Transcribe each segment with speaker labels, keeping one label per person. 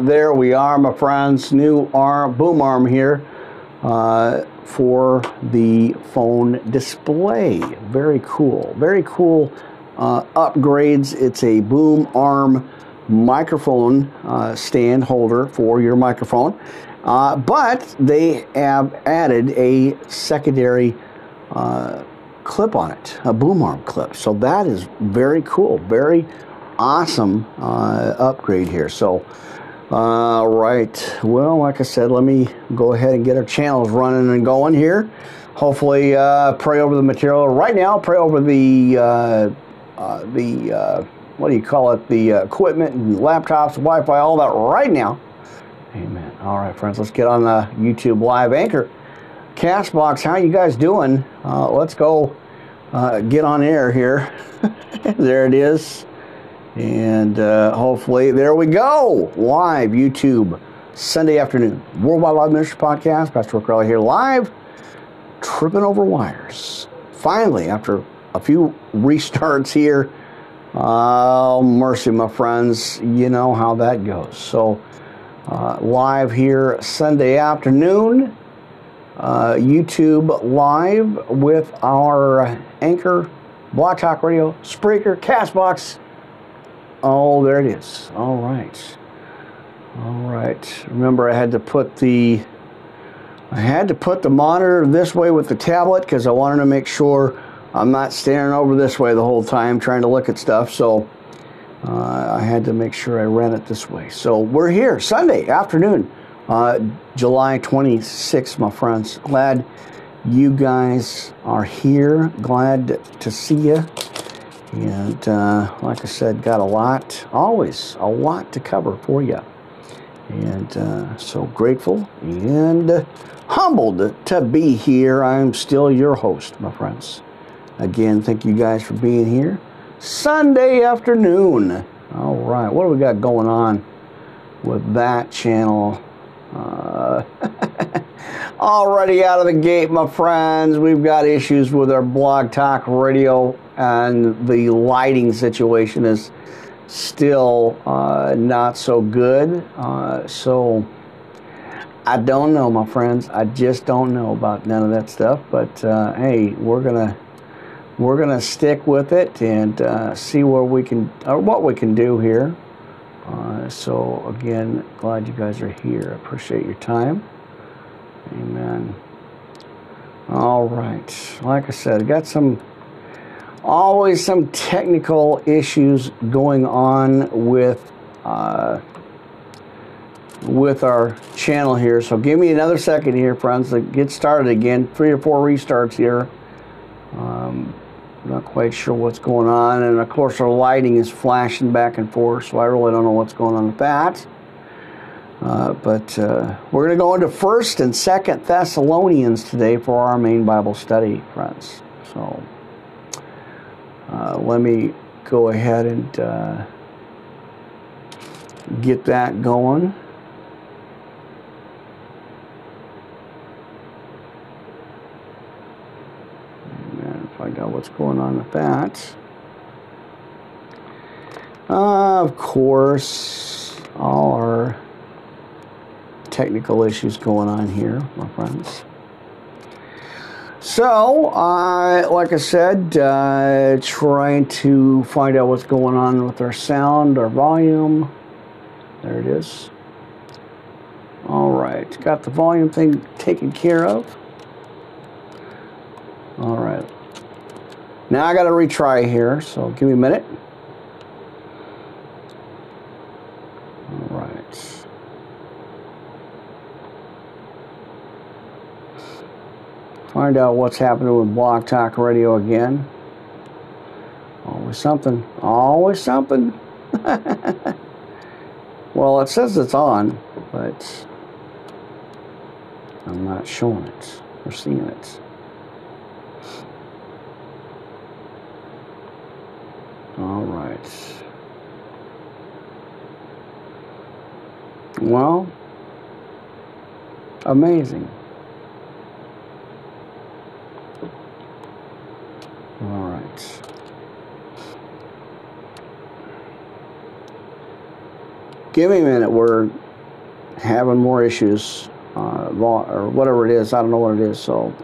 Speaker 1: there we are, my friends. New arm, boom arm here uh, for the phone display. Very cool. Very cool uh, upgrades. It's a boom arm microphone uh, stand holder for your microphone. Uh, but they have added a secondary uh, clip on it, a boom arm clip. So that is very cool, very awesome uh, upgrade here. So, uh, right, well, like I said, let me go ahead and get our channels running and going here. Hopefully, uh, pray over the material right now. Pray over the uh, uh, the uh, what do you call it? The equipment and laptops, Wi-Fi, all that right now. Amen. All right, friends, let's get on the YouTube live anchor. Castbox, how you guys doing? Uh, let's go uh, get on air here. there it is. And uh, hopefully, there we go. Live YouTube, Sunday afternoon. Worldwide Live Ministry Podcast. Pastor Rick here live, tripping over wires. Finally, after a few restarts here, oh, mercy, my friends. You know how that goes. So, uh, live here Sunday afternoon uh, YouTube live with our Anchor, Blog Talk Radio, Spreaker, Castbox. Oh, there it is. All right. All right. Remember, I had to put the I had to put the monitor this way with the tablet because I wanted to make sure I'm not staring over this way the whole time trying to look at stuff. So uh, I had to make sure I ran it this way. So we're here Sunday afternoon. Uh, July 26th, my friends. Glad you guys are here. Glad to see you. And uh, like I said, got a lot, always a lot to cover for you. And uh, so grateful and humbled to be here. I'm still your host, my friends. Again, thank you guys for being here. Sunday afternoon. All right, what do we got going on with that channel? Uh, already out of the gate, my friends. We've got issues with our blog talk radio, and the lighting situation is still uh, not so good. Uh, so I don't know, my friends. I just don't know about none of that stuff. But uh, hey, we're gonna we're gonna stick with it and uh, see where we can or what we can do here. Uh, so again, glad you guys are here. Appreciate your time. Amen. All right. Like I said, got some always some technical issues going on with uh, with our channel here. So give me another second here, friends, to get started again. Three or four restarts here. Um, not quite sure what's going on. And of course, our lighting is flashing back and forth, so I really don't know what's going on with that. Uh, but uh, we're going to go into First and Second Thessalonians today for our main Bible study, friends. So uh, let me go ahead and uh, get that going. And find out what's going on with that. Uh, of course, all our technical issues going on here, my friends. So, uh, like I said, uh, trying to find out what's going on with our sound, our volume. There it is. All right, got the volume thing taken care of. All right. Now I got to retry here, so give me a minute. All right. Find out what's happening with Blog Talk Radio again. Always something. Always something. well, it says it's on, but I'm not showing it or seeing it. All right. Well, amazing. All right. Give me a minute. We're having more issues, uh, or whatever it is. I don't know what it is. So,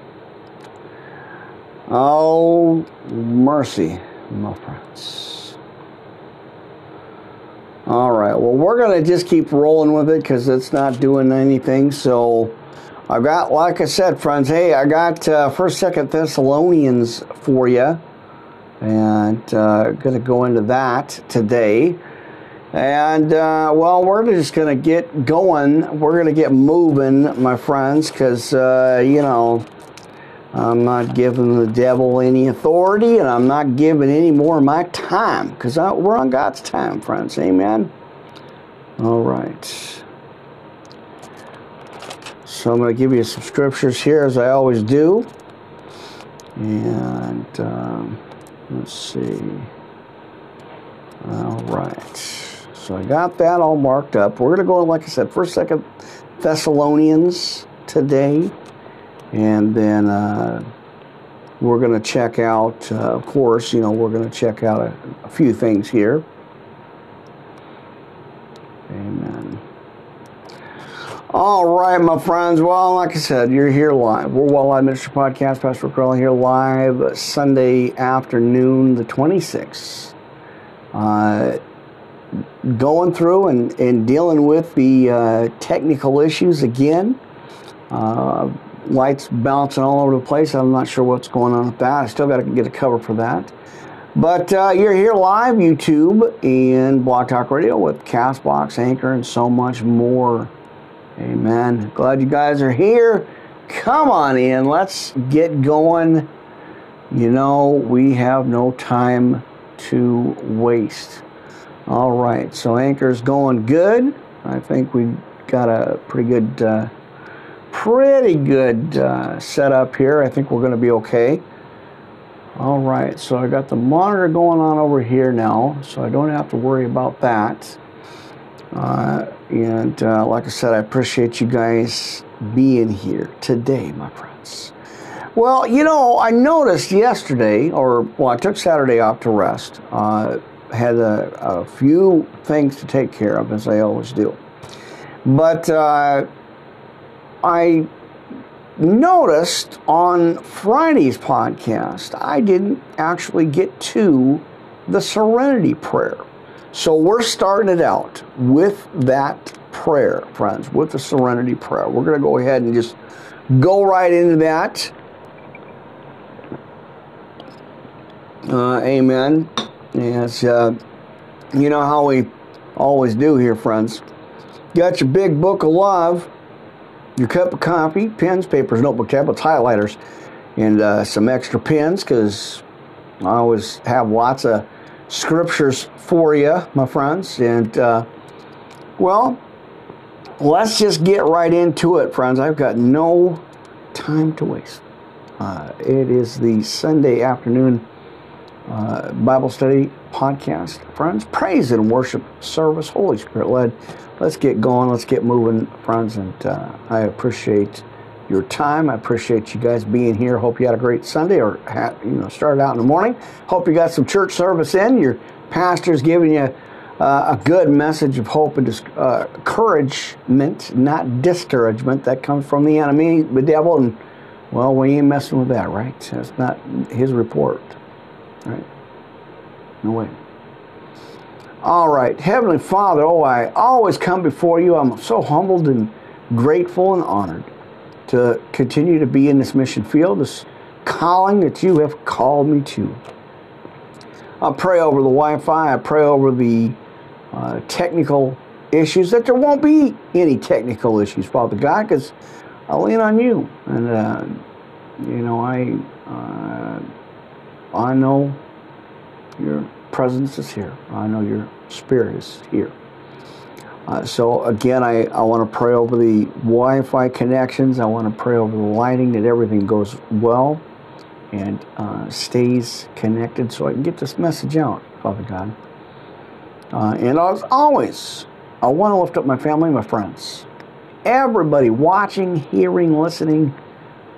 Speaker 1: oh mercy, my friends. All right. Well, we're gonna just keep rolling with it because it's not doing anything. So. I've got, like I said, friends. Hey, I got uh, First, Second Thessalonians for you, and uh, going to go into that today. And uh, well, we're just going to get going. We're going to get moving, my friends, because uh, you know I'm not giving the devil any authority, and I'm not giving any more of my time because we're on God's time, friends. Amen. All right. So I'm going to give you some scriptures here as I always do. And um, let's see. All right. So I got that all marked up. We're going to go, like I said, first, second Thessalonians today. And then uh, we're going to check out, uh, of course, you know, we're going to check out a, a few things here. All right, my friends. Well, like I said, you're here live. Worldwide Live Ministry Podcast. Pastor Crowley here live Sunday afternoon, the 26th. Uh, going through and, and dealing with the uh, technical issues again. Uh, lights bouncing all over the place. I'm not sure what's going on with that. I still got to get a cover for that. But uh, you're here live, YouTube, and Blog Talk Radio with Castbox, Anchor, and so much more. Amen. Glad you guys are here. Come on in. Let's get going. You know, we have no time to waste. All right, so Anchor's going good. I think we got a pretty good, uh, pretty good uh, setup here. I think we're going to be okay. All right, so I got the monitor going on over here now, so I don't have to worry about that. Uh, and uh, like I said, I appreciate you guys being here today, my friends. Well, you know, I noticed yesterday, or well, I took Saturday off to rest. Uh, had a, a, few things to take care of, as I always do. But uh, I noticed on Friday's podcast, I didn't actually get to the Serenity Prayer. So we're starting it out with that prayer, friends, with the serenity prayer. We're going to go ahead and just go right into that. Uh, amen. Yes, uh, you know how we always do here, friends. Got your big book of love, your cup of coffee, pens, papers, notebook, tablets, highlighters, and uh, some extra pens because I always have lots of scriptures for you, my friends. And, uh, well, let's just get right into it, friends. I've got no time to waste. Uh, it is the Sunday afternoon uh, Bible study podcast, friends. Praise and worship service, Holy Spirit led. Let's get going. Let's get moving, friends. And uh, I appreciate your time. I appreciate you guys being here. Hope you had a great Sunday or you know started out in the morning. Hope you got some church service in. Your pastor's giving you uh, a good message of hope and uh, encouragement, not discouragement. That comes from the enemy, the devil, and well, we ain't messing with that, right? That's not his report, right? No way. All right, Heavenly Father, oh, I always come before you. I'm so humbled and grateful and honored to continue to be in this mission field, this calling that you have called me to. I pray over the Wi Fi, I pray over the uh, technical issues, that there won't be any technical issues, Father God, because I lean on you. And, uh, you know, I, uh, I know your presence is here, I know your spirit is here. Uh, so again, I, I want to pray over the Wi-Fi connections. I want to pray over the lighting that everything goes well and uh, stays connected so I can get this message out, Father God. Uh, and as always, I want to lift up my family, my friends, everybody watching, hearing, listening,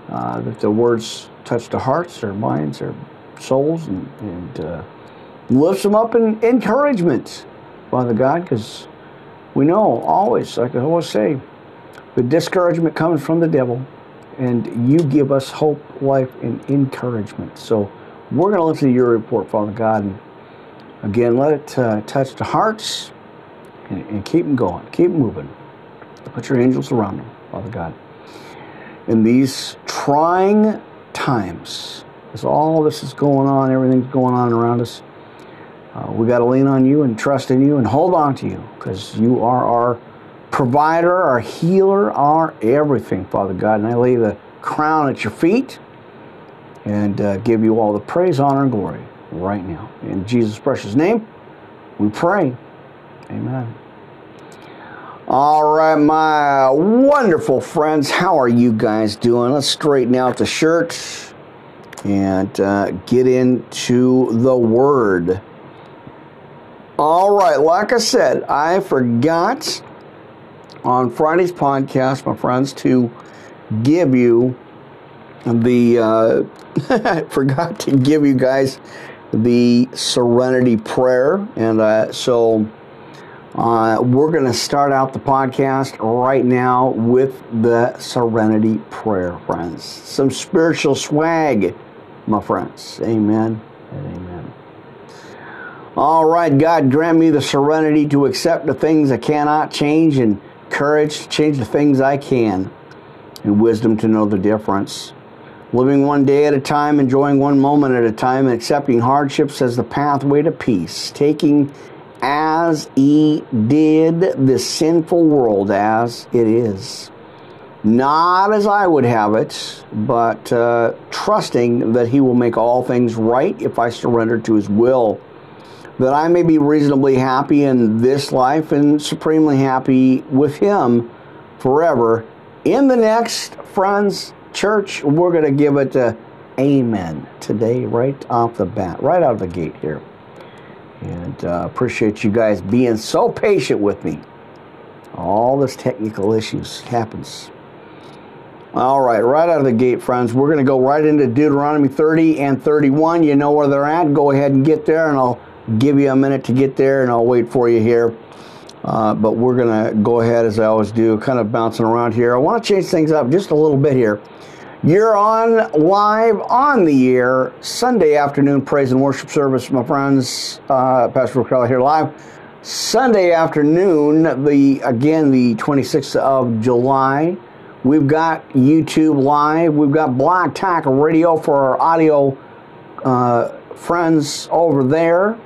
Speaker 1: uh, that the words touch their hearts, their minds, their souls, and, and uh, lifts them up in encouragement, Father God, because we know always, like I always say, The discouragement comes from the devil, and you give us hope, life, and encouragement. So we're going to listen to your report, Father God, and again, let it uh, touch the hearts and, and keep them going, keep them moving. Put your angels around them, Father God. In these trying times, as all this is going on, everything's going on around us, uh, we got to lean on you and trust in you and hold on to you because you are our provider, our healer, our everything, Father God. And I lay the crown at your feet and uh, give you all the praise, honor, and glory right now. In Jesus' precious name, we pray. Amen. All right, my wonderful friends, how are you guys doing? Let's straighten out the shirt and uh, get into the Word. All right, like I said, I forgot on Friday's podcast, my friends, to give you the, uh, forgot to give you guys the Serenity Prayer. And uh, so uh, we're going to start out the podcast right now with the Serenity Prayer, friends. Some spiritual swag, my friends. Amen amen. All right, God, grant me the serenity to accept the things I cannot change and courage to change the things I can, and wisdom to know the difference. Living one day at a time, enjoying one moment at a time, and accepting hardships as the pathway to peace, taking as he did the sinful world as it is. Not as I would have it, but uh, trusting that he will make all things right if I surrender to his will that I may be reasonably happy in this life and supremely happy with Him forever. In the next, friends, church, we're going to give it a amen today, right off the bat, right out of the gate here. And uh, appreciate you guys being so patient with me. All this technical issues happens. All right, right out of the gate, friends, we're going to go right into Deuteronomy 30 and 31. You know where they're at. Go ahead and get there, and I'll give you a minute to get there, and I'll wait for you here. Uh, but we're going to go ahead, as I always do, kind of bouncing around here. I want to change things up just a little bit here. You're on live on the air Sunday afternoon praise and worship service, my friends. Uh, Pastor Rick here live. Sunday afternoon, the again the 26th of July. We've got YouTube live. We've got Blog Talk Radio for our audio uh, friends over there.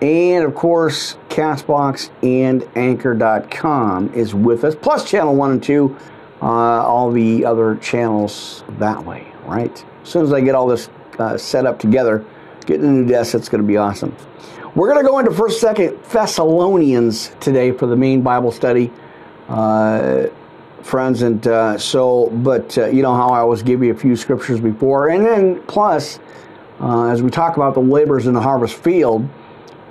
Speaker 1: And of course, Castbox and Anchor.com is with us, plus Channel 1 and 2, uh, all the other channels that way, right? As soon as I get all this uh, set up together, getting a new desk, it's going to be awesome. We're going to go into 1st, 2nd Thessalonians today for the main Bible study, uh, friends. And uh, so, but uh, you know how I always give you a few scriptures before. And then, plus, uh, as we talk about the laborers in the harvest field,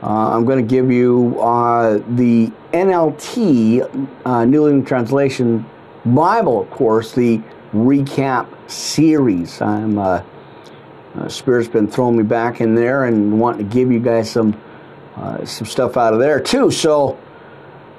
Speaker 1: uh, I'm going to give you uh, the NLT, uh, New Living Translation Bible, course, the recap series. I'm uh, uh, Spirit's been throwing me back in there and wanting to give you guys some uh, some stuff out of there too. So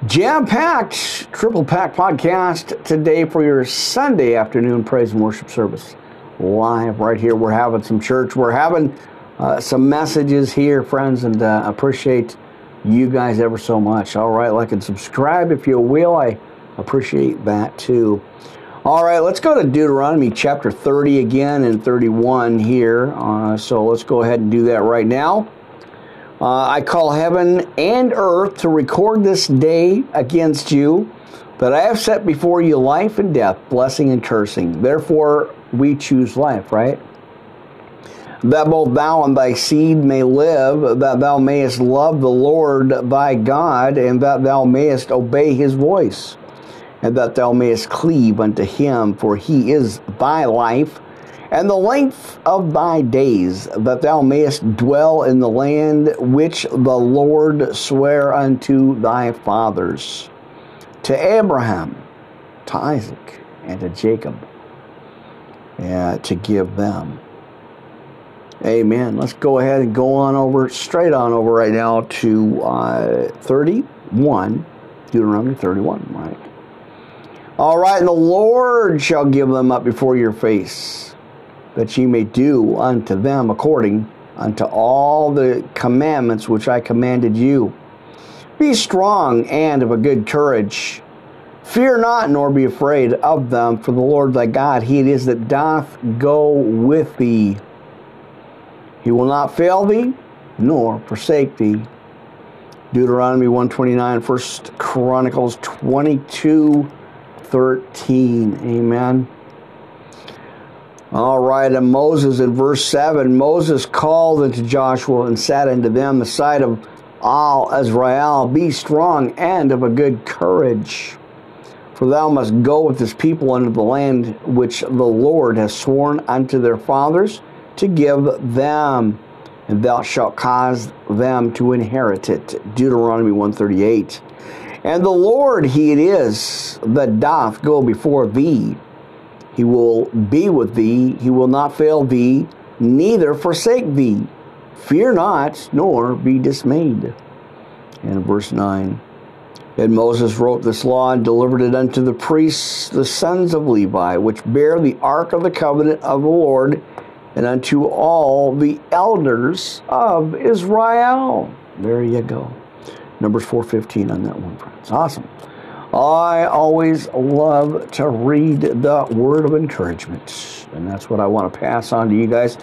Speaker 1: jam packed, triple packed podcast today for your Sunday afternoon praise and worship service. Live right here. We're having some church. We're having uh, some messages here, friends, and uh, appreciate you guys ever so much. All right, like and subscribe if you will. I appreciate that too. All right, let's go to Deuteronomy chapter 30 again and 31 here. Uh, so let's go ahead and do that right now. Uh, I call heaven and earth to record this day against you that I have set before you life and death, blessing and cursing. Therefore, we choose life, right? That both thou and thy seed may live, that thou mayest love the Lord thy God, and that thou mayest obey his voice, and that thou mayest cleave unto him, for he is thy life, and the length of thy days, that thou mayest dwell in the land which the Lord sware unto thy fathers, to Abraham, to Isaac, and to Jacob, uh, to give them. Amen. Let's go ahead and go on over, straight on over right now to uh, 31, Deuteronomy 31, right? All right, and the Lord shall give them up before your face, that ye may do unto them according unto all the commandments which I commanded you. Be strong and of a good courage. Fear not, nor be afraid of them, for the Lord thy God, he it is that doth go with thee. He will not fail thee, nor forsake thee. Deuteronomy 129, 1 Chronicles 22, 13. Amen. All right, and Moses in verse 7 Moses called unto Joshua and said unto them, The sight of all Israel, be strong and of a good courage. For thou must go with this people unto the land which the Lord has sworn unto their fathers to give them, and thou shalt cause them to inherit it. Deuteronomy 138. And the Lord he it is that doth go before thee. He will be with thee, he will not fail thee, neither forsake thee. Fear not, nor be dismayed. And verse 9. And Moses wrote this law and delivered it unto the priests, the sons of Levi, which bear the ark of the covenant of the Lord, and unto all the elders of Israel. There you go. Numbers 4.15 on that one, friends. Awesome. I always love to read the word of encouragement, and that's what I want to pass on to you guys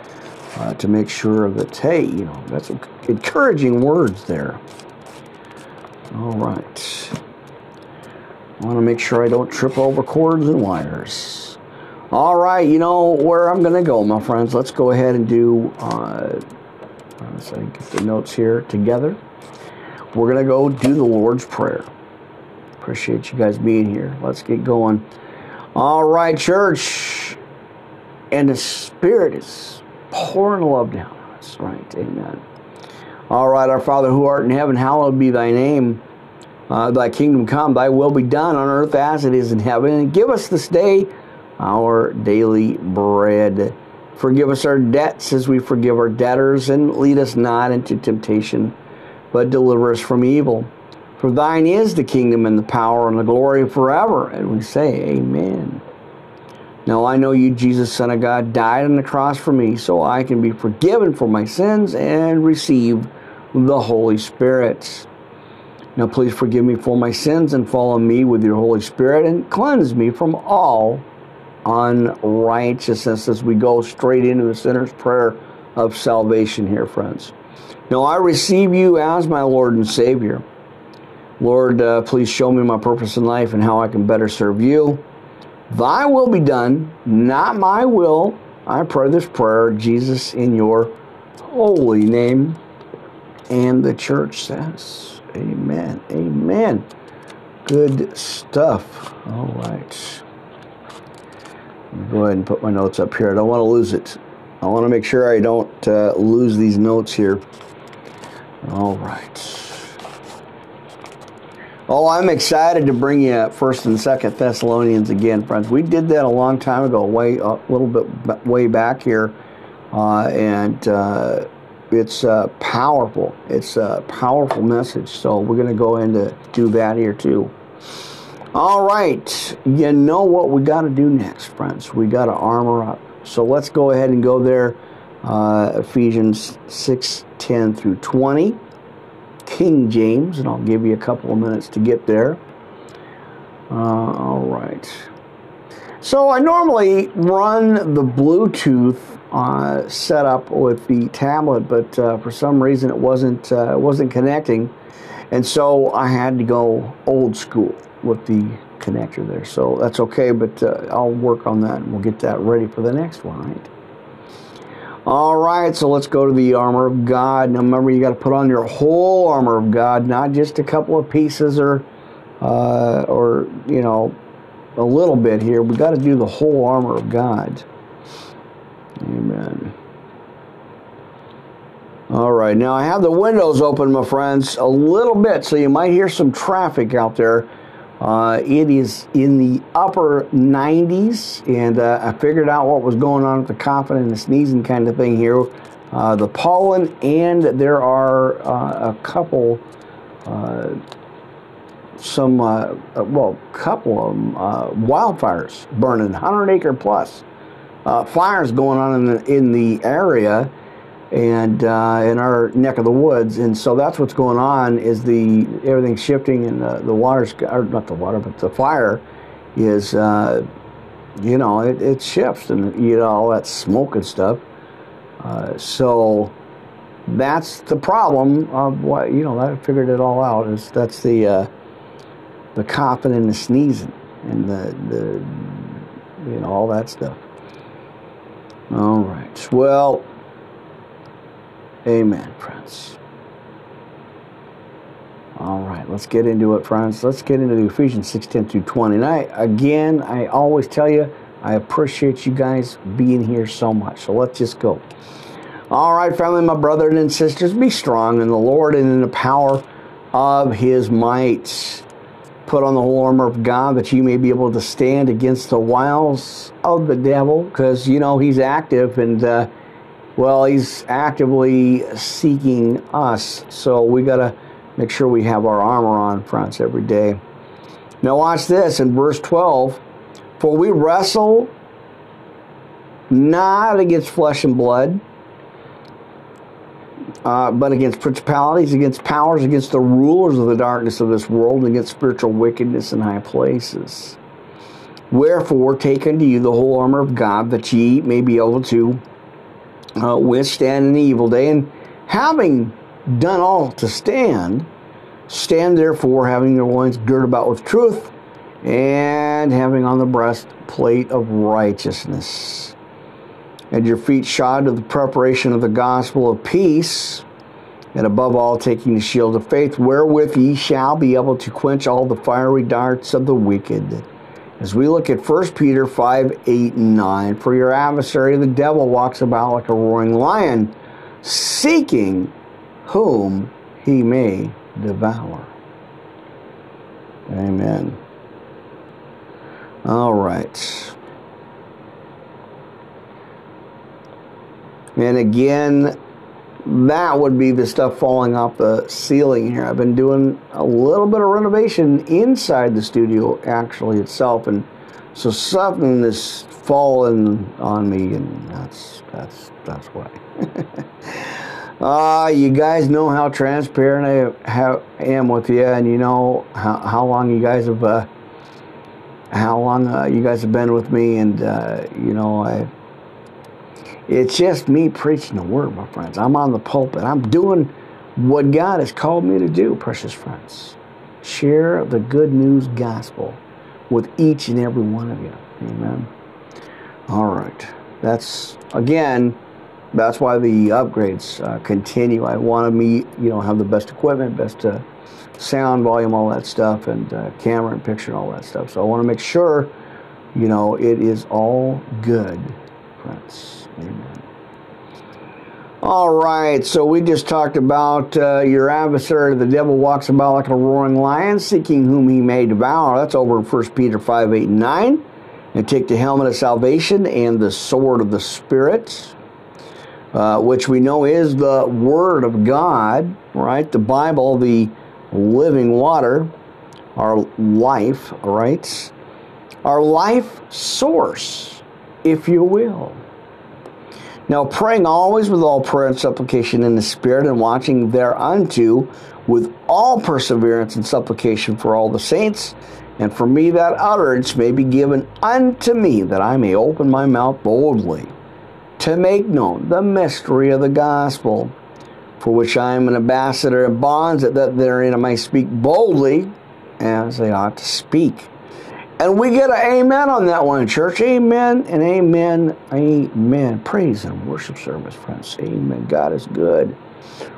Speaker 1: uh, to make sure that, hey, you know, that's encouraging words there. All right. I want to make sure I don't trip over cords and wires. All right, you know where I'm going to go, my friends. Let's go ahead and do, uh, let's get the notes here together. We're going to go do the Lord's Prayer. Appreciate you guys being here. Let's get going. All right, church. And the Spirit is pouring love down on us, right? Amen. All right, our Father who art in heaven, hallowed be thy name. Uh, thy kingdom come, thy will be done on earth as it is in heaven. And give us this day our daily bread. Forgive us our debts as we forgive our debtors, and lead us not into temptation, but deliver us from evil. For thine is the kingdom and the power and the glory forever. And we say, Amen. Now I know you, Jesus, Son of God, died on the cross for me, so I can be forgiven for my sins and receive the Holy Spirit. Now please forgive me for my sins and follow me with your Holy Spirit and cleanse me from all unrighteousness as we go straight into the sinner's prayer of salvation here, friends. Now I receive you as my Lord and Savior. Lord, uh, please show me my purpose in life and how I can better serve you. Thy will be done, not my will. I pray this prayer, Jesus, in your holy name. And the church says, Amen. Amen. Good stuff. All right. Go ahead and put my notes up here. I don't want to lose it. I want to make sure I don't uh, lose these notes here. All right. Oh, I'm excited to bring you First and Second Thessalonians again, friends. We did that a long time ago, way a little bit way back here, uh, and uh, it's uh, powerful. It's a powerful message. So we're going to go into do that here too. All right, you know what we got to do next, friends? We got to armor up. So let's go ahead and go there. Uh, Ephesians six ten through twenty, King James, and I'll give you a couple of minutes to get there. Uh, all right. So I normally run the Bluetooth uh, set up with the tablet, but uh, for some reason it wasn't uh, wasn't connecting, and so I had to go old school with the connector there. So that's okay, but uh, I'll work on that and we'll get that ready for the next one, right? All right, so let's go to the armor of God. Now remember, you got to put on your whole armor of God, not just a couple of pieces or, uh, or you know, a little bit here. We got to do the whole armor of God. Amen. All right, now I have the windows open, my friends, a little bit, so you might hear some traffic out there. Uh, it is in the upper 90s, and uh, I figured out what was going on with the coughing and the sneezing kind of thing here. Uh, the pollen, and there are uh, a couple uh, some, uh, well, couple of them, wildfires burning, 100 acre plus fires going on in the, in the area and uh, in our neck of the woods. And so that's what's going on is the everything's shifting and the, the water's, or not the water, but the fire is, uh, you know, it, it shifts and, you know, all that smoke and stuff. Uh, so that's the problem of what, you know, I figured it all out is that's the, uh, the coughing and the sneezing and the, the, you know, all that stuff. All right. Well, amen, friends. All right, let's get into it, friends. Let's get into Ephesians 6 10 through 20. And I, again, I always tell you, I appreciate you guys being here so much. So let's just go. All right, family, my brothers and sisters, be strong in the Lord and in the power of his might. Put on the whole armor of God that you may be able to stand against the wiles of the devil, because, you know, he's active and, uh, well, he's actively seeking us. So we got to make sure we have our armor on, friends, every day. Now, watch this in verse 12 For we wrestle not against flesh and blood uh, but against principalities, against powers, against the rulers of the darkness of this world, against spiritual wickedness in high places. Wherefore, take unto you the whole armor of God, that ye may be able to uh, withstand in the evil day. And having done all to stand, stand therefore, having your loins girded about with truth, and having on the breastplate of righteousness and your feet shod to the preparation of the gospel of peace, and above all, taking the shield of faith, wherewith ye shall be able to quench all the fiery darts of the wicked. As we look at 1 Peter 5 8 and 9, for your adversary, the devil, walks about like a roaring lion, seeking whom he may devour. Amen. All right. And again, that would be the stuff falling off the ceiling here. I've been doing a little bit of renovation inside the studio actually itself, and so something is falling on me, and that's that's that's why. Ah, uh, you guys know how transparent I have, am with you, and you know how, how long you guys have uh, how long uh, you guys have been with me, and uh, you know I it's just me preaching the word, my friends. I'm on the pulpit. I'm doing what God has called me to do, precious friends. Share the good news gospel with each and every one of you. Amen. All right. That's, again, that's why the upgrades uh, continue. I want to meet, you know, have the best equipment, best uh, sound volume, all that stuff, and uh, camera and picture and all that stuff. So I want to make sure, you know, it is all good, Amen. All right, so we just talked about uh, your adversary, the devil walks about like a roaring lion, seeking whom he may devour. That's over in 1 Peter 5 8 and 9. And take the helmet of salvation and the sword of the Spirit, uh, which we know is the Word of God, right? The Bible, the living water, our life, right? Our life source, if you will. Now, praying always with all prayer and supplication in the Spirit, and watching thereunto with all perseverance and supplication for all the saints, and for me that utterance may be given unto me, that I may open my mouth boldly to make known the mystery of the gospel, for which I am an ambassador in bonds, that therein I may speak boldly as I ought to speak. And we get an amen on that one, church. Amen and amen. Amen. Praise and worship service, friends. Amen. God is good.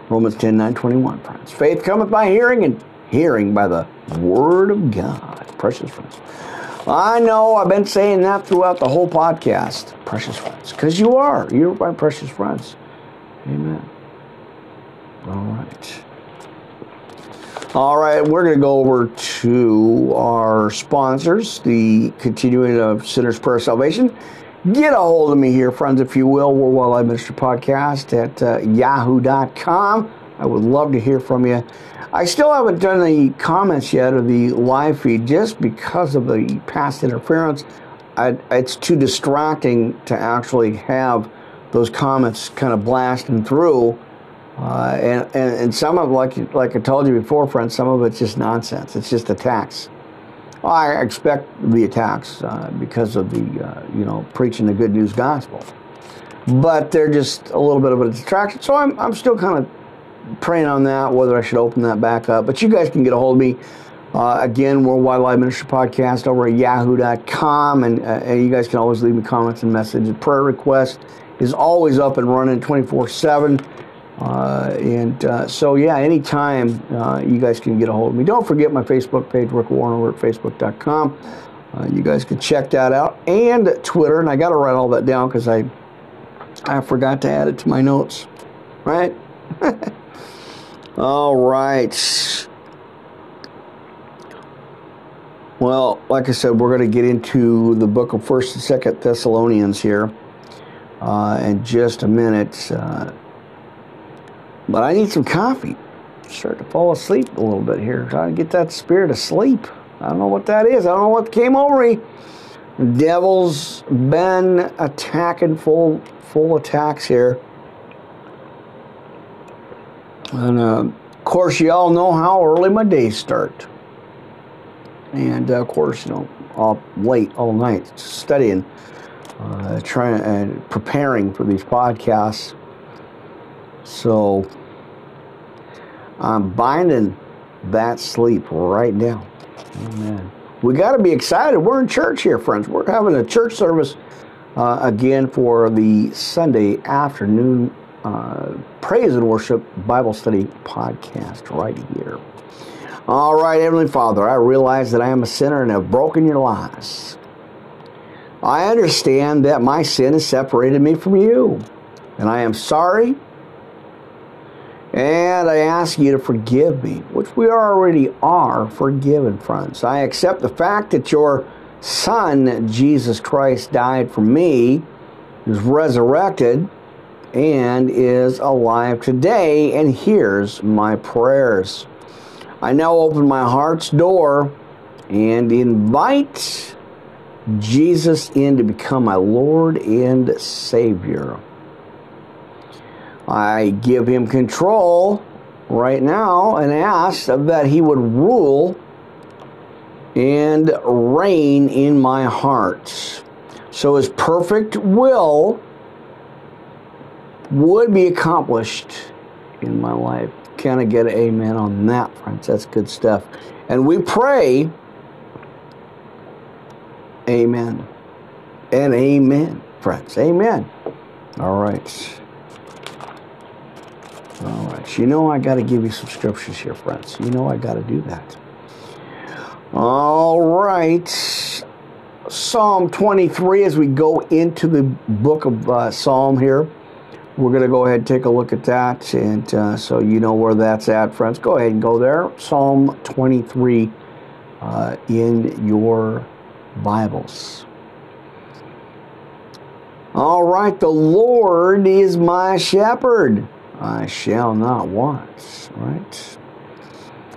Speaker 1: Romans 10 9 21, friends. Faith cometh by hearing, and hearing by the word of God. Precious friends. I know I've been saying that throughout the whole podcast, precious friends, because you are. You're my precious friends. Amen. All right. All right, we're going to go over to our sponsors, the continuing of Sinners Prayer Salvation. Get a hold of me here, friends, if you will. We're Well I Minister Podcast at uh, yahoo.com. I would love to hear from you. I still haven't done the comments yet of the live feed just because of the past interference. I, it's too distracting to actually have those comments kind of blasting through. Uh, and, and, and some of like like I told you before, friends, some of it's just nonsense. It's just attacks. I expect the attacks uh, because of the uh, you know preaching the good news gospel, but they're just a little bit of a distraction. So I'm I'm still kind of praying on that whether I should open that back up. But you guys can get a hold of me. Uh, again, Worldwide Live Ministry Podcast over at yahoo.com. And, uh, and you guys can always leave me comments and messages. Prayer request is always up and running 24 7. Uh, and uh, so, yeah, anytime uh, you guys can get a hold of me. Don't forget my Facebook page, Rick Warren, over at facebook.com. Uh, you guys can check that out. And Twitter. And I got to write all that down because I, I forgot to add it to my notes. Right? all right. Well, like I said, we're going to get into the book of First and Second Thessalonians here uh, in just a minute. But I need some coffee. Start to fall asleep a little bit here. Trying to get that spirit of sleep. I don't know what that is. I don't know what came over me. Devil's been attacking full full attacks here. And uh, of course, you all know how early my days start. And uh, of course, you know, all late all night studying, uh, trying and uh, preparing for these podcasts. So I'm binding that sleep right now. Amen. We got to be excited. We're in church here, friends. We're having a church service uh, again for the Sunday afternoon uh, praise and worship Bible study podcast right here. All right, Heavenly Father, I realize that I am a sinner and have broken your laws. I understand that my sin has separated me from you, and I am sorry and I ask you to forgive me, which we already are forgiven, friends. I accept the fact that your Son, Jesus Christ, died for me, is resurrected, and is alive today, and hears my prayers. I now open my heart's door and invite Jesus in to become my Lord and Savior. I give him control right now and ask that he would rule and reign in my heart. So his perfect will would be accomplished in my life. Can I get an amen on that, friends? That's good stuff. And we pray, amen and amen, friends. Amen. All right. All right. You know I got to give you some scriptures here, friends. You know I got to do that. All right. Psalm 23, as we go into the book of uh, Psalm here, we're going to go ahead and take a look at that. And uh, so you know where that's at, friends. Go ahead and go there. Psalm 23 uh, in your Bibles. All right. The Lord is my shepherd. I shall not want. Right?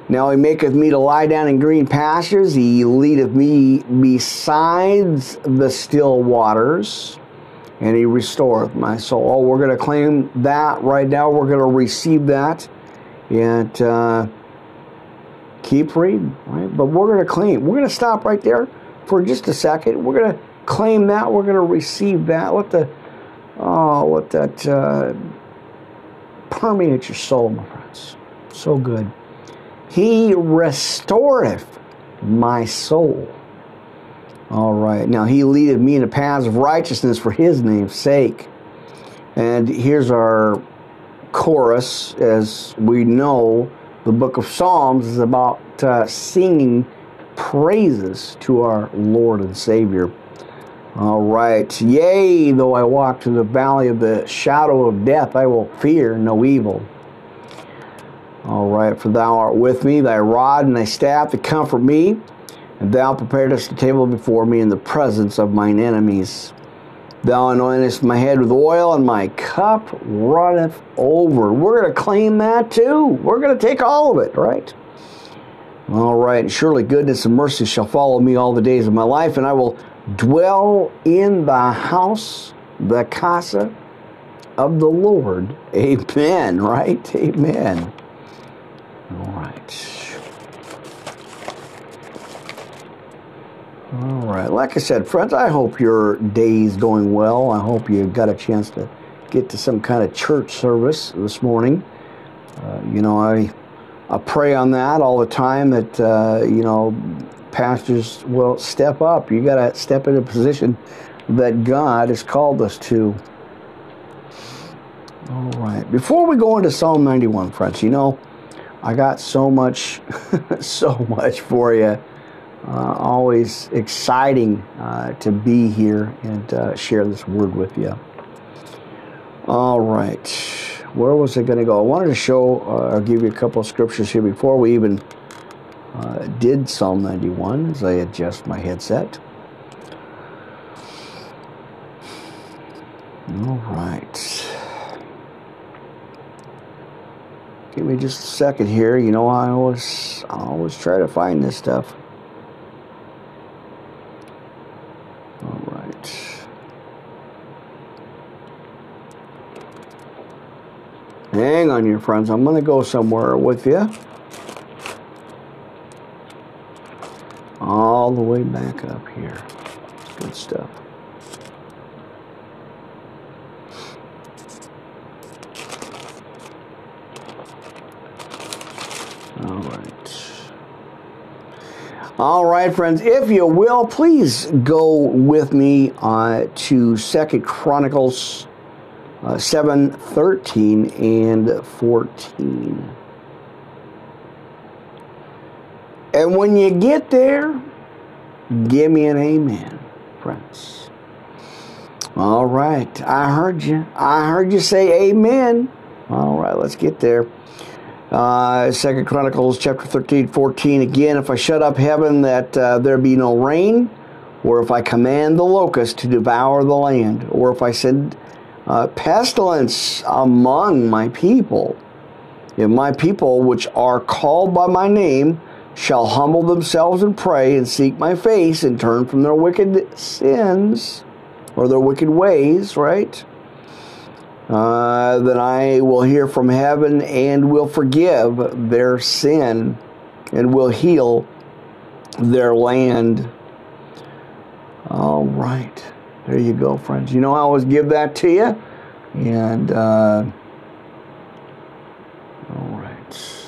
Speaker 1: Now he maketh me to lie down in green pastures. He leadeth me besides the still waters. And he restoreth my soul. Oh, we're going to claim that right now. We're going to receive that. And uh, keep reading, right? But we're going to claim. We're going to stop right there for just a second. We're going to claim that. We're going to receive that. Let the, oh, let that. Uh, permeates your soul, my friends. So good. He restoreth my soul. All right. Now, He leadeth me in the paths of righteousness for His name's sake. And here's our chorus. As we know, the book of Psalms is about uh, singing praises to our Lord and Savior. All right. Yea, though I walk through the valley of the shadow of death, I will fear no evil. All right. For thou art with me, thy rod and thy staff to comfort me. And thou preparedst a table before me in the presence of mine enemies. Thou anointest my head with oil, and my cup runneth over. We're going to claim that too. We're going to take all of it, right? All right. Surely goodness and mercy shall follow me all the days of my life, and I will dwell in the house, the casa of the Lord. Amen, right? Amen. All right. All right. Like I said, friends, I hope your day's going well. I hope you got a chance to get to some kind of church service this morning. Uh, you know, I I pray on that all the time that uh, you know pastors will step up. You got to step into a position that God has called us to. All right. Before we go into Psalm 91, friends, you know, I got so much, so much for you. Uh, always exciting uh, to be here and uh, share this word with you. All right, where was I going to go? I wanted to show uh, or give you a couple of scriptures here before we even uh, did Psalm 91 as I adjust my headset. All right. Give me just a second here. You know, I always, I always try to find this stuff. All right. Hang on, your friends. I'm going to go somewhere with you. All the way back up here. Good stuff. All right. All right, friends. If you will, please go with me uh, to Second Chronicles uh, seven thirteen and fourteen. And when you get there, give me an amen, friends. All right. I heard you. I heard you say amen. All right, let's get there. Uh, Second Chronicles chapter 13, 14. Again, if I shut up heaven that uh, there be no rain, or if I command the locust to devour the land, or if I send uh, pestilence among my people, if my people which are called by my name shall humble themselves and pray and seek my face and turn from their wicked sins or their wicked ways, right? uh, then I will hear from heaven and will forgive their sin and will heal their land. All right. There you go, friends. You know, I always give that to you. And, uh, all right.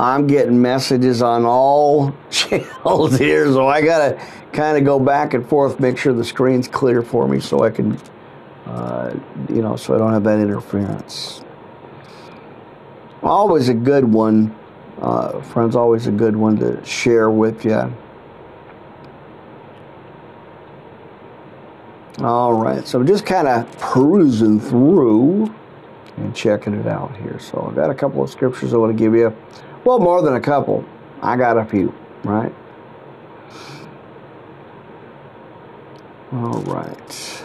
Speaker 1: I'm getting messages on all channels here, so I got to kind of go back and forth, make sure the screen's clear for me so I can, uh, you know, so I don't have that interference. Always a good one, uh, friends, always a good one to share with you. All right, so just kind of perusing through and checking it out here. So I've got a couple of scriptures I want to give you. Well, more than a couple. I got a few, right? All right.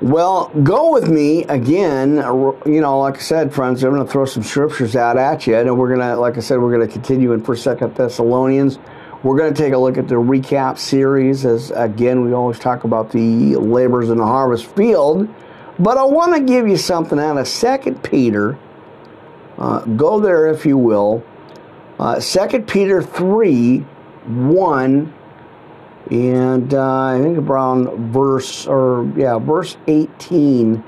Speaker 1: Well, go with me again. You know, like I said, friends, I'm going to throw some scriptures out at you. And we're going to, like I said, we're going to continue in First, Second Thessalonians. We're going to take a look at the recap series. As again, we always talk about the laborers in the harvest field. But I want to give you something out of Second Peter. Uh, go there if you will. Uh, 2 Peter 3 1 and uh, I think around verse or yeah verse 18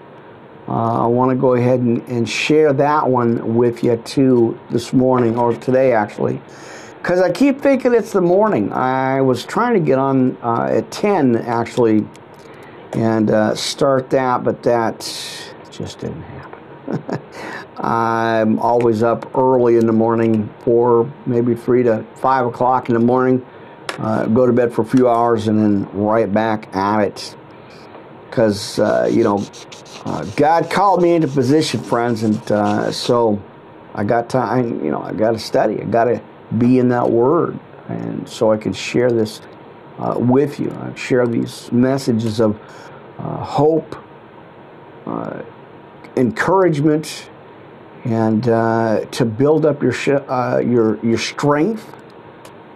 Speaker 1: uh, I want to go ahead and, and, share that one with you too this morning or today actually because I keep thinking it's the morning I was trying to get on uh, at 10 actually and uh, start that but that just didn't happen I'm always up early in the morning, four, maybe three to five o'clock in the morning. Uh, go to bed for a few hours and then right back at it. Because, uh, you know, uh, God called me into position, friends, and uh, so I got time, you know, I got to study. I got to be in that Word, and so I can share this uh, with you. I share these messages of uh, hope, uh, encouragement, and uh, to build up your uh, your your strength.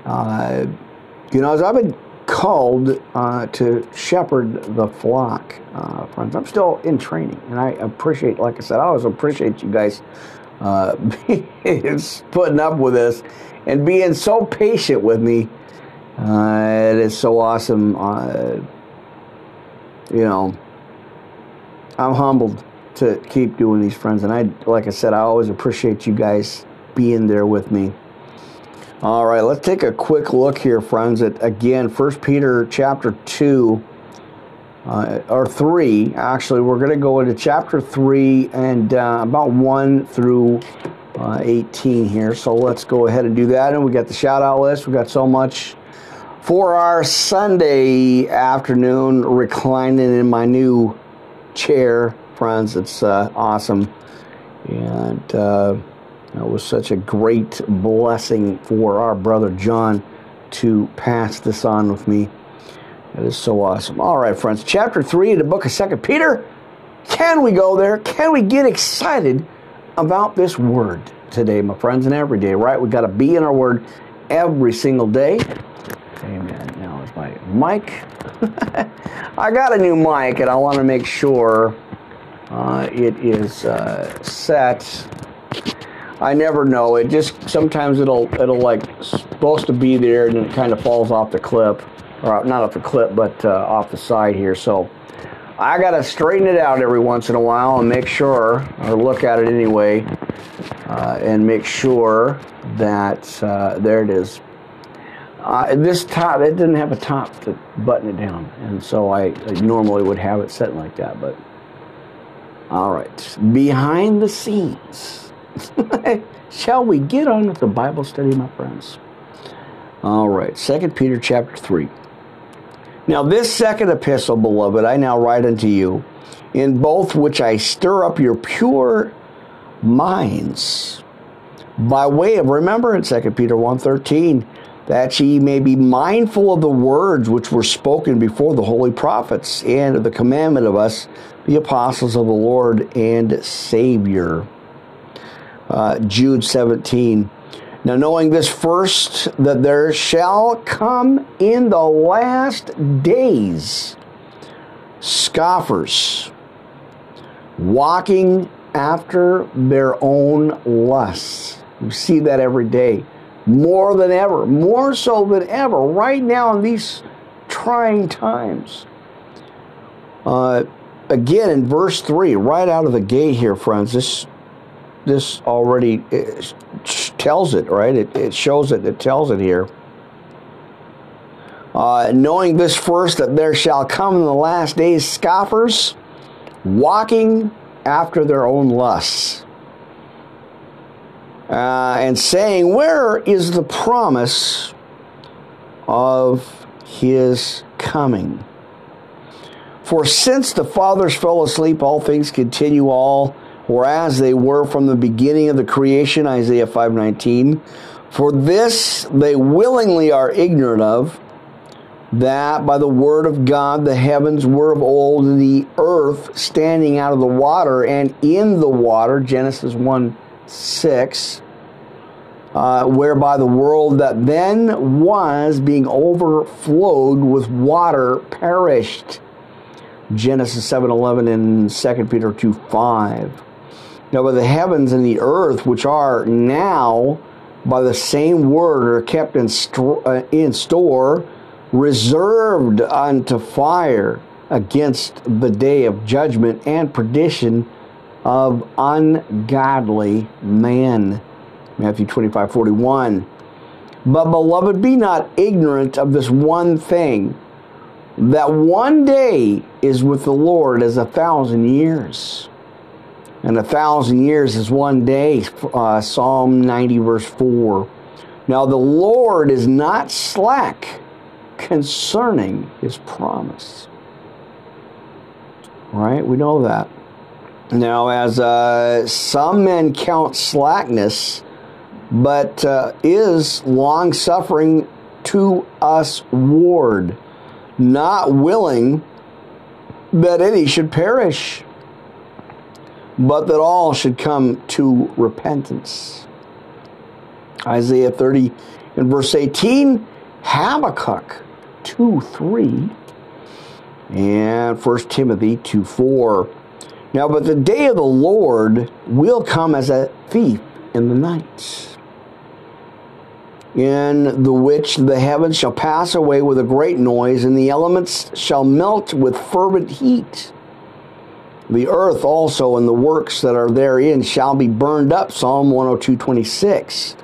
Speaker 1: Uh, you know, as I've been called to shepherd the flock, friends, I'm still in training, and I appreciate, like I said, I always appreciate you guys putting up with this and being so patient with me. it is so awesome. you know, I'm humbled to keep doing these friends. And I, like I said, I always appreciate you guys being there with me. All right, let's take a quick look here, friends, at again, First Peter chapter 2, uh, or 3. Actually, we're going to go into chapter 3 and uh, about 1 through uh, 18 here. So let's go ahead and do that. And we got the shout out list. We got so much for our Sunday afternoon reclining in my new chair friends. It's uh, awesome. And uh, it was such a great blessing for our brother John to pass this on with me. It is so awesome. All right, friends. Chapter 3 of the book of Second Peter. Can we go there? Can we get excited about this word today, my friends, and every day, right? We've got to be in our word every single day. Amen. Now is my mic. I got a new mic, and I want to make sure uh, it is uh, set. I never know. It just sometimes it'll it'll like supposed to be there and it kind of falls off the clip, or not off the clip, but uh, off the side here. So I gotta straighten it out every once in a while and make sure, or look at it anyway, uh, and make sure that uh, there it is. Uh, this top, it didn't have a top to button it down, and so I, I normally would have it set like that, but all right, behind the scenes. Shall we get on with the Bible study, my friends? All right, Second Peter chapter 3. Now, this second epistle, beloved, I now write unto you, in both which I stir up your pure minds by way of remember in 2 Peter 1:13 that ye may be mindful of the words which were spoken before the holy prophets and of the commandment of us the apostles of the Lord and Savior. Uh, Jude 17. Now, knowing this first, that there shall come in the last days scoffers, walking after their own lusts. You see that every day, more than ever, more so than ever, right now in these trying times. Uh, again in verse 3 right out of the gate here friends this this already tells it right? It, it shows it it tells it here. Uh, knowing this first that there shall come in the last days scoffers walking after their own lusts uh, and saying where is the promise of his coming? For since the fathers fell asleep, all things continue all or as they were from the beginning of the creation, Isaiah 5:19. For this they willingly are ignorant of, that by the word of God the heavens were of old, and the earth standing out of the water and in the water, Genesis 1 6. Uh, whereby the world that then was being overflowed with water perished Genesis 7:11 and 2 Peter 2:5. Now, by the heavens and the earth, which are now by the same word, are kept in, st- uh, in store, reserved unto fire against the day of judgment and perdition of ungodly man. Matthew 25 41. But, beloved, be not ignorant of this one thing that one day is with the Lord as a thousand years. And a thousand years is one day, uh, Psalm 90, verse 4. Now, the Lord is not slack concerning his promise. Right? We know that. Now, as uh, some men count slackness, but uh, is long suffering to us ward, not willing that any should perish, but that all should come to repentance. Isaiah 30 and verse 18, Habakkuk 2 3, and 1 Timothy 2 4. Now, but the day of the Lord will come as a thief in the night in the which the heavens shall pass away with a great noise, and the elements shall melt with fervent heat. The earth also and the works that are therein shall be burned up. Psalm 102 26.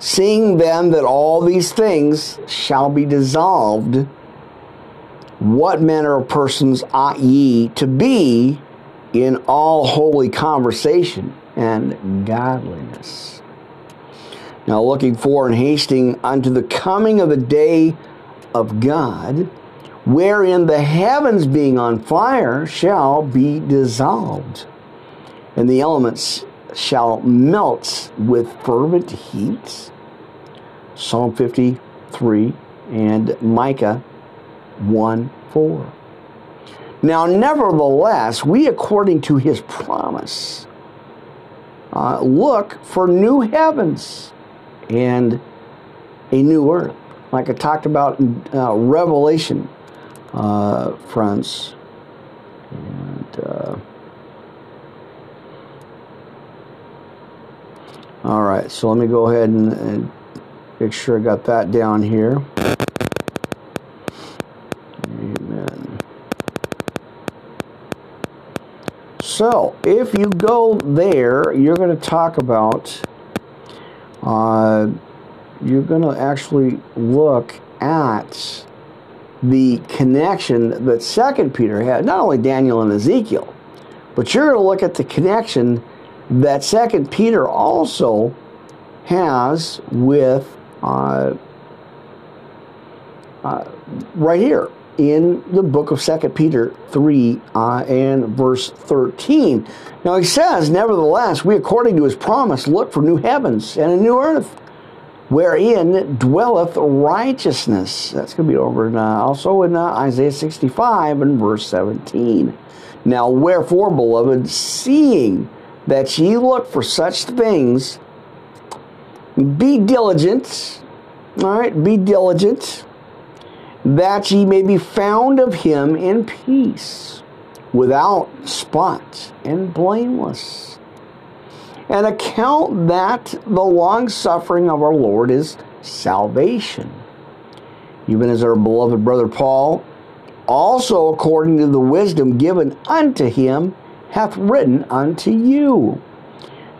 Speaker 1: Seeing then that all these things shall be dissolved, what manner of persons ought ye to be in all holy conversation and godliness? Now, looking for and hasting unto the coming of the day of God, wherein the heavens being on fire shall be dissolved, and the elements shall melt with fervent heat. Psalm 53 and Micah 1 4. Now, nevertheless, we, according to his promise, uh, look for new heavens and a new earth. Like I talked about in uh, Revelation, uh, friends. And, uh, all right, so let me go ahead and, and make sure I got that down here. Amen. So, if you go there, you're going to talk about uh, you're going to actually look at the connection that Second Peter had, not only Daniel and Ezekiel, but you're going to look at the connection that Second Peter also has with uh, uh, right here in the book of Second Peter 3 uh, and verse 13. Now he says, Nevertheless, we according to his promise look for new heavens and a new earth, wherein dwelleth righteousness. That's going to be over in, uh, also in uh, Isaiah 65 and verse 17. Now wherefore, beloved, seeing that ye look for such things, be diligent, all right, be diligent that ye may be found of him in peace, without spot and blameless. And account that the long suffering of our Lord is salvation. Even as our beloved brother Paul, also according to the wisdom given unto him, hath written unto you.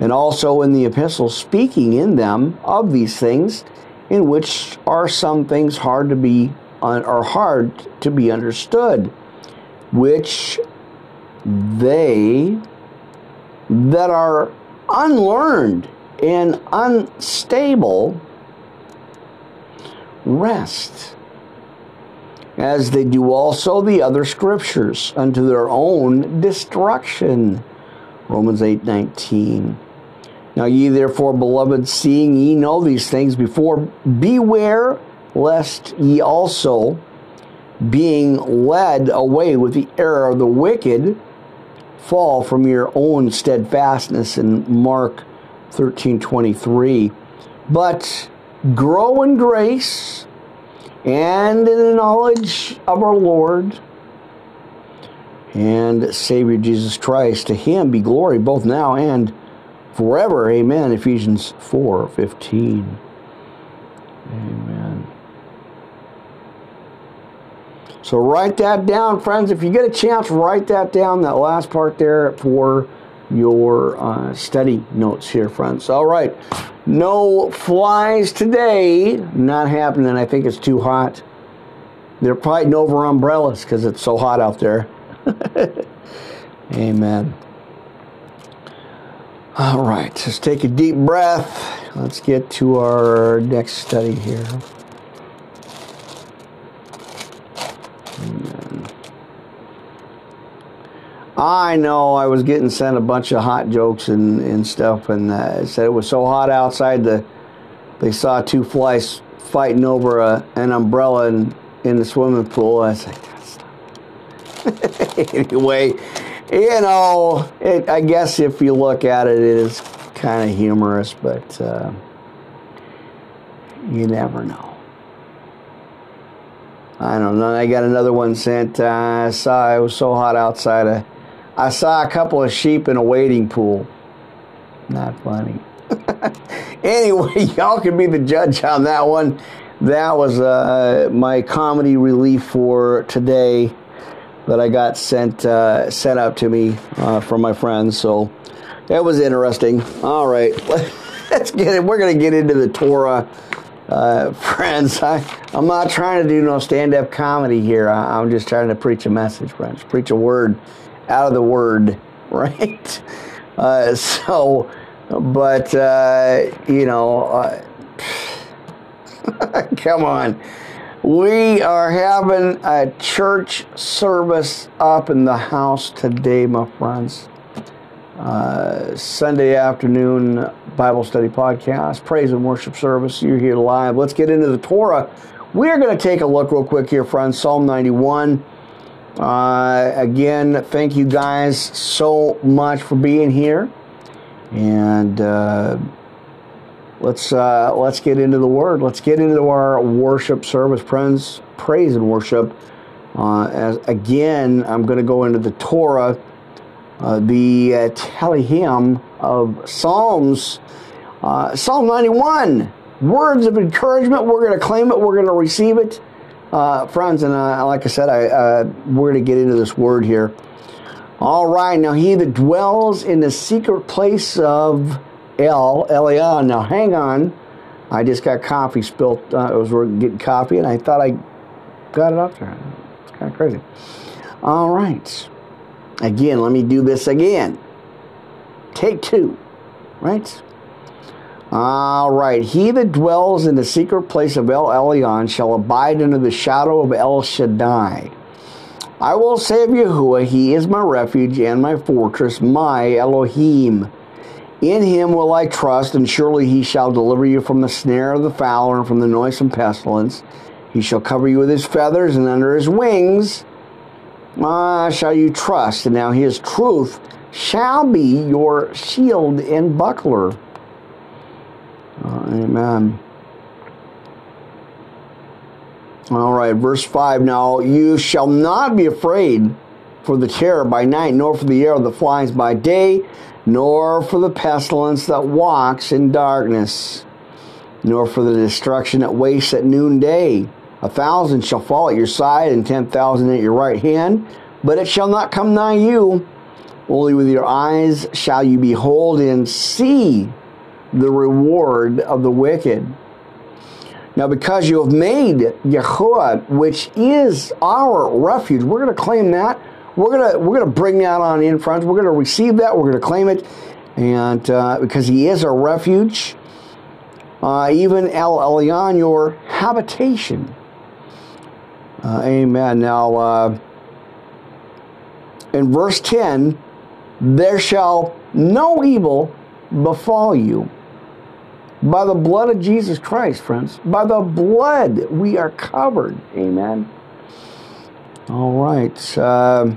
Speaker 1: And also in the epistles, speaking in them of these things, in which are some things hard to be are hard to be understood, which they that are unlearned and unstable rest, as they do also the other scriptures unto their own destruction. Romans 8 19. Now ye therefore, beloved, seeing ye know these things before, beware lest ye also, being led away with the error of the wicked, fall from your own steadfastness in Mark 13:23. But grow in grace and in the knowledge of our Lord and Savior Jesus Christ. To him be glory both now and forever. Amen. Ephesians 4:15. Amen. So write that down, friends. If you get a chance, write that down, that last part there for your uh, study notes here, friends. All right. No flies today. Not happening. I think it's too hot. They're fighting over umbrellas because it's so hot out there. Amen. All right. Let's take a deep breath. Let's get to our next study here. I know I was getting sent a bunch of hot jokes and, and stuff, and uh, said it was so hot outside. The they saw two flies fighting over a, an umbrella in, in the swimming pool. I said, anyway, you know, it, I guess if you look at it, it is kind of humorous, but uh, you never know. I don't know. I got another one sent. Uh, I saw it was so hot outside. I, saw a couple of sheep in a wading pool. Not funny. anyway, y'all can be the judge on that one. That was uh, my comedy relief for today that I got sent uh, sent out to me uh, from my friends. So that was interesting. All right, let's get it. We're gonna get into the Torah uh, friends, I, I'm not trying to do no stand up comedy here. I, am just trying to preach a message, friends. Preach a word out of the word, right? Uh, so, but, uh, you know, uh, come on. We are having a church service up in the house today, my friends. Uh, Sunday afternoon Bible study podcast, praise and worship service. You're here live. Let's get into the Torah. We're going to take a look real quick here, friends. Psalm 91. Uh, again, thank you guys so much for being here, and uh, let's uh, let's get into the Word. Let's get into our worship service, friends. Praise and worship. Uh, as again, I'm going to go into the Torah uh, the uh, Tehillim of Psalms. Uh, Psalm 91, words of encouragement. We're going to claim it. We're going to receive it. Uh, friends, and uh, like I said, I, we're going to get into this word here. All right, now he that dwells in the secret place of El, Elyon. Now hang on. I just got coffee spilt. I was getting coffee, and I thought I got it up there. It's kind of crazy. All right. Again, let me do this again. Take two, right? All right. He that dwells in the secret place of El Elyon shall abide under the shadow of El Shaddai. I will say of Yahuwah, He is my refuge and my fortress, my Elohim. In him will I trust, and surely he shall deliver you from the snare of the fowler and from the noisome pestilence. He shall cover you with his feathers, and under his wings Ah, shall you trust, and now his truth shall be your shield and buckler. Uh, amen. All right, verse 5 Now you shall not be afraid for the terror by night, nor for the arrow that flies by day, nor for the pestilence that walks in darkness, nor for the destruction that wastes at noonday. A thousand shall fall at your side, and ten thousand at your right hand, but it shall not come nigh you. Only with your eyes shall you behold and see the reward of the wicked. Now, because you have made Yahuwah, which is our refuge, we're going to claim that. We're going to we're going to bring that on in front. We're going to receive that. We're going to claim it, and uh, because He is our refuge, uh, even El Elyon, your habitation. Uh, amen. Now, uh, in verse 10, there shall no evil befall you. By the blood of Jesus Christ, friends. By the blood we are covered. Amen. All right. Uh,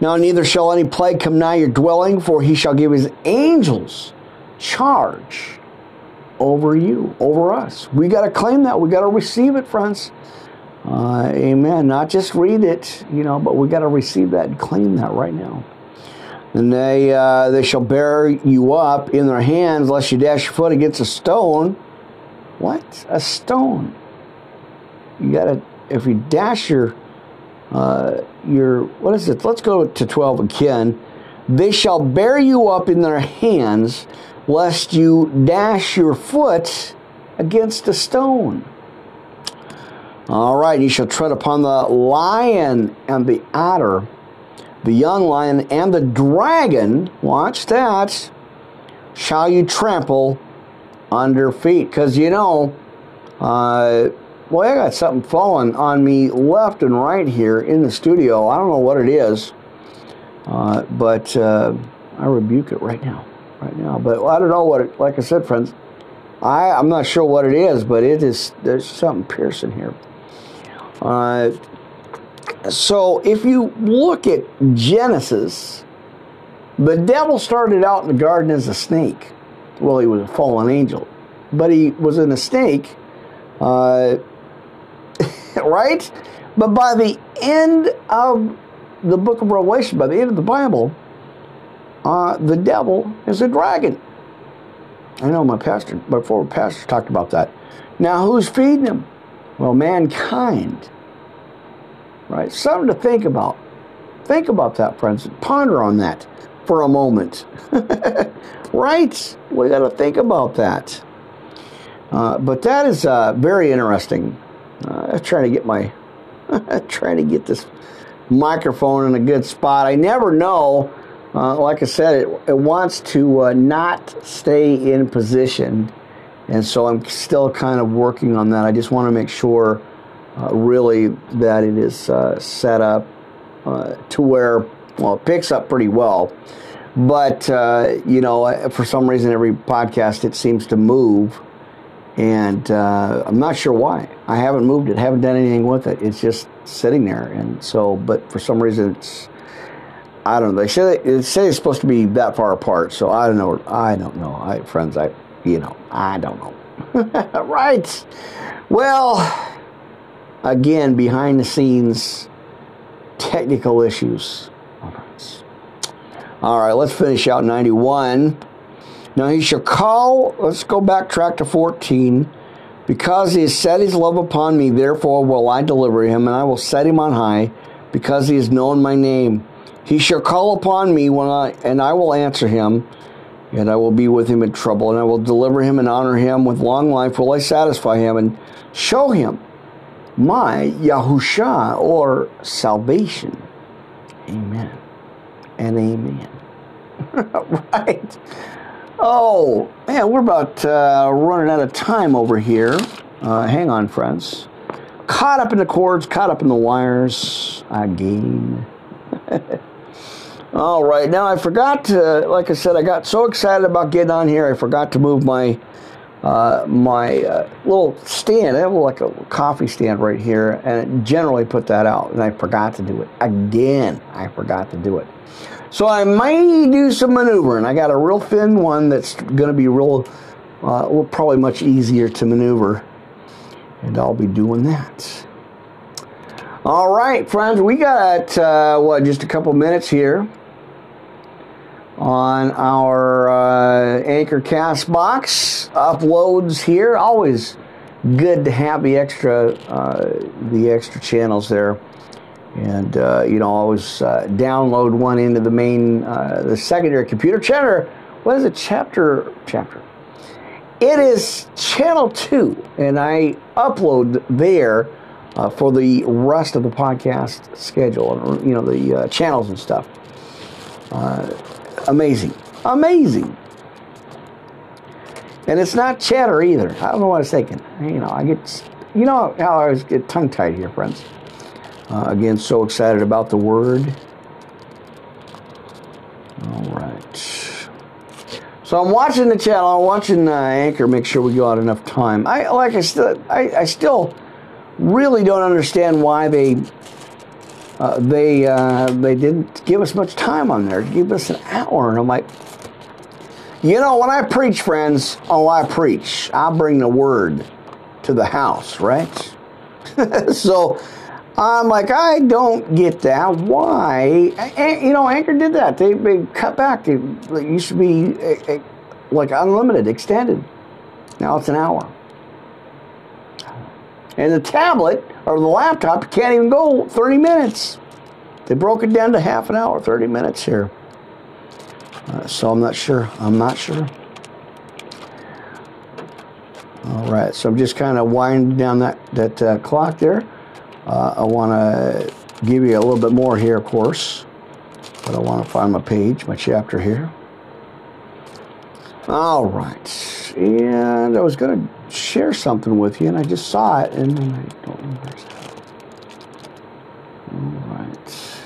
Speaker 1: now, neither shall any plague come nigh your dwelling, for he shall give his angels charge over you, over us. We got to claim that. We got to receive it, friends. Uh, amen. Not just read it, you know, but we got to receive that and claim that right now. And they uh, they shall bear you up in their hands, lest you dash your foot against a stone. What? A stone? You got to if you dash your uh, your what is it? Let's go to twelve again. They shall bear you up in their hands, lest you dash your foot against a stone. All right, you shall tread upon the lion and the adder, the young lion and the dragon. Watch that. Shall you trample under feet? Because you know, uh, boy, I got something falling on me left and right here in the studio. I don't know what it is. Uh, but uh, I rebuke it right now, right now. But I don't know what. It, like I said, friends, I I'm not sure what it is, but it is. There's something piercing here. Uh, so if you look at Genesis, the devil started out in the garden as a snake. Well, he was a fallen angel, but he was in a snake, uh, right? But by the end of the book of Revelation, by the end of the Bible, uh, the devil is a dragon. I know my pastor, my former pastor talked about that. Now, who's feeding him? Well, mankind. Right? Something to think about. Think about that, friends. Ponder on that for a moment. right? We got to think about that. Uh, but that is uh, very interesting. Uh, trying to get my, trying to get this microphone in a good spot. I never know. Uh, like I said, it, it wants to uh, not stay in position. And so I'm still kind of working on that. I just want to make sure, uh, really, that it is uh, set up uh, to where, well, it picks up pretty well. But, uh, you know, for some reason, every podcast it seems to move. And I'm not sure why. I haven't moved it, haven't done anything with it. It's just sitting there. And so, but for some reason, it's I don't know. They say they say it's supposed to be that far apart. So I don't know. I don't know. I friends, I you know, I don't know. right. Well, again, behind the scenes, technical issues. All right, let's finish out 91. Now he shall call, let's go back track to 14. Because he has set his love upon me, therefore will I deliver him, and I will set him on high, because he has known my name. He shall call upon me when I and I will answer him, and I will be with him in trouble, and I will deliver him and honor him with long life will I satisfy him and show him my Yahusha or salvation. Amen. And amen. right. Oh, man, we're about uh, running out of time over here. Uh, hang on, friends. Caught up in the cords, caught up in the wires again. All right, now I forgot to, like I said, I got so excited about getting on here, I forgot to move my uh, my uh, little stand. I have like a coffee stand right here, and generally put that out, and I forgot to do it again. I forgot to do it. So I may do some maneuvering. I got a real thin one that's going to be real, uh, probably much easier to maneuver. And I'll be doing that. All right, friends, we got, uh, what, just a couple minutes here on our uh, Anchor Castbox. Uploads here. Always good to have the extra, uh, the extra channels there. And uh, you know always uh, download one into the main uh, the secondary computer. Chapter what is it? Chapter chapter. It is channel 2 and i upload there uh, for the rest of the podcast schedule and you know the channels and stuff amazing amazing and it's not chatter either i don't know what i was thinking you know i get you know how i was get tongue tied here friends uh, again, so excited about the word. All right. So I'm watching the channel. I'm watching uh, Anchor. Make sure we go out enough time. I like. I still. I, I still really don't understand why they. Uh, they uh, they didn't give us much time on there. Give us an hour, and I'm like, you know, when I preach, friends, oh, I preach. I bring the word to the house, right? so I'm like, I don't get that. Why? And, you know, Anchor did that. They, they cut back. It, it used to be a, a, like unlimited, extended. Now it's an hour. And the tablet or the laptop you can't even go 30 minutes. They broke it down to half an hour, 30 minutes here. Uh, so I'm not sure. I'm not sure. All right, so I'm just kind of winding down that that uh, clock there. Uh, I want to give you a little bit more here, of course, but I want to find my page, my chapter here. All right, and I was going to share something with you, and I just saw it, and I don't that. All right.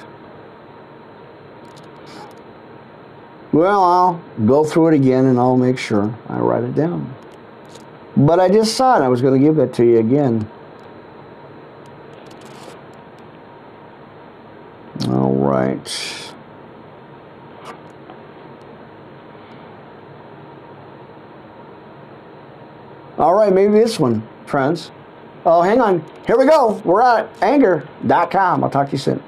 Speaker 1: Well, I'll go through it again and I'll make sure I write it down. But I just saw it. I was going to give that to you again. All right. All right, maybe this one, friends. Oh, hang on. Here we go. We're at anger.com. I'll talk to you soon.